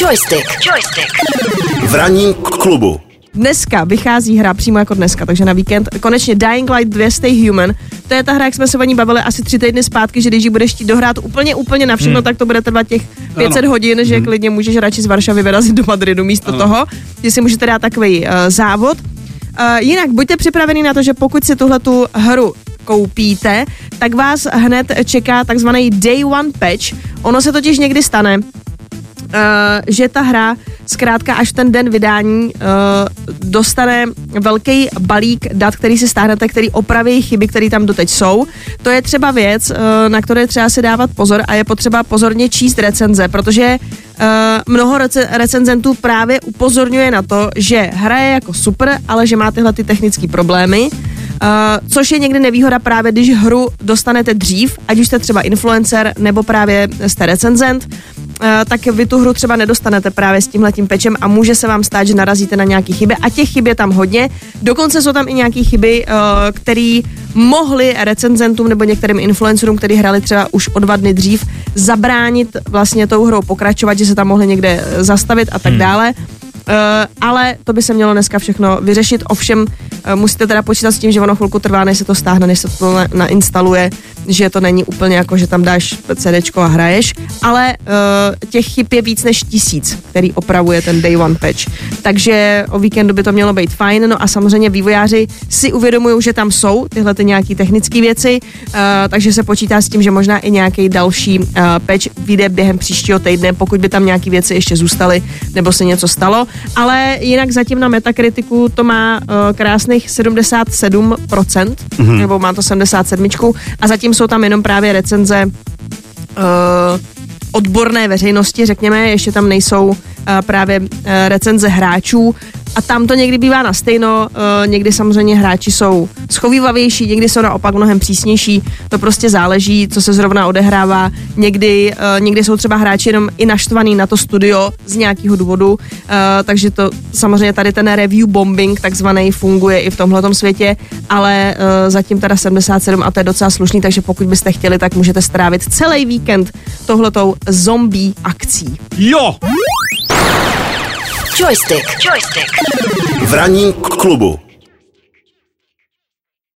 Joystick. Joystick. V ranním klubu. Dneska vychází hra přímo jako dneska, takže na víkend. Konečně Dying Light 2 Stay Human. To je ta hra, jak jsme se o ní bavili asi tři týdny zpátky, že když ji budeš chtít dohrát úplně, úplně na všechno, hmm. tak to bude trvat těch 500 ano. hodin, že hmm. klidně můžeš radši z Varšavy vyrazit do Madridu místo ano. toho, že si můžete dát takový uh, závod. Uh, jinak buďte připraveni na to, že pokud si tuhle tu hru koupíte, tak vás hned čeká takzvaný Day One Patch. Ono se totiž někdy stane, že ta hra zkrátka až ten den vydání uh, dostane velký balík dat, který si stáhnete, který opraví chyby, které tam doteď jsou. To je třeba věc, uh, na které třeba si dávat pozor a je potřeba pozorně číst recenze, protože mnoho rece- recenzentů právě upozorňuje na to, že hra je jako super, ale že má tyhle ty technické problémy. Uh, což je někdy nevýhoda právě, když hru dostanete dřív, ať už jste třeba influencer nebo právě jste recenzent, Eh, tak vy tu hru třeba nedostanete právě s tímhletím pečem a může se vám stát, že narazíte na nějaké chyby a těch chyb je tam hodně. Dokonce jsou tam i nějaké chyby, eh, které mohly recenzentům nebo některým influencerům, kteří hráli třeba už o dva dny dřív, zabránit vlastně tou hrou pokračovat, že se tam mohli někde zastavit a tak hmm. dále. Uh, ale to by se mělo dneska všechno vyřešit. Ovšem uh, musíte teda počítat s tím, že ono chvilku trvá, než se to stáhne, než se to na- nainstaluje, že to není úplně jako, že tam dáš CD a hraješ, ale uh, těch chyb je víc než tisíc, který opravuje ten Day One Patch. Takže o víkendu by to mělo být fajn, no a samozřejmě vývojáři si uvědomují, že tam jsou tyhle ty nějaké technické věci, uh, takže se počítá s tím, že možná i nějaký další uh, patch vyjde během příštího týdne, pokud by tam nějaké věci ještě zůstaly nebo se něco stalo ale jinak zatím na Metakritiku to má uh, krásných 77%, mm-hmm. nebo má to 77 a zatím jsou tam jenom právě recenze uh, odborné veřejnosti, řekněme, ještě tam nejsou uh, právě uh, recenze hráčů, a tam to někdy bývá na stejno, uh, někdy samozřejmě hráči jsou schovývavější, někdy jsou naopak mnohem přísnější, to prostě záleží, co se zrovna odehrává. Někdy, uh, někdy jsou třeba hráči jenom i naštvaný na to studio z nějakého důvodu, uh, takže to samozřejmě tady ten review bombing takzvaný funguje i v tomhle světě, ale zatím teda 77 a to je docela slušný, takže pokud byste chtěli, tak můžete strávit celý víkend tohletou zombie akcí. Jo! Joystick. Joystick. V ranním klubu.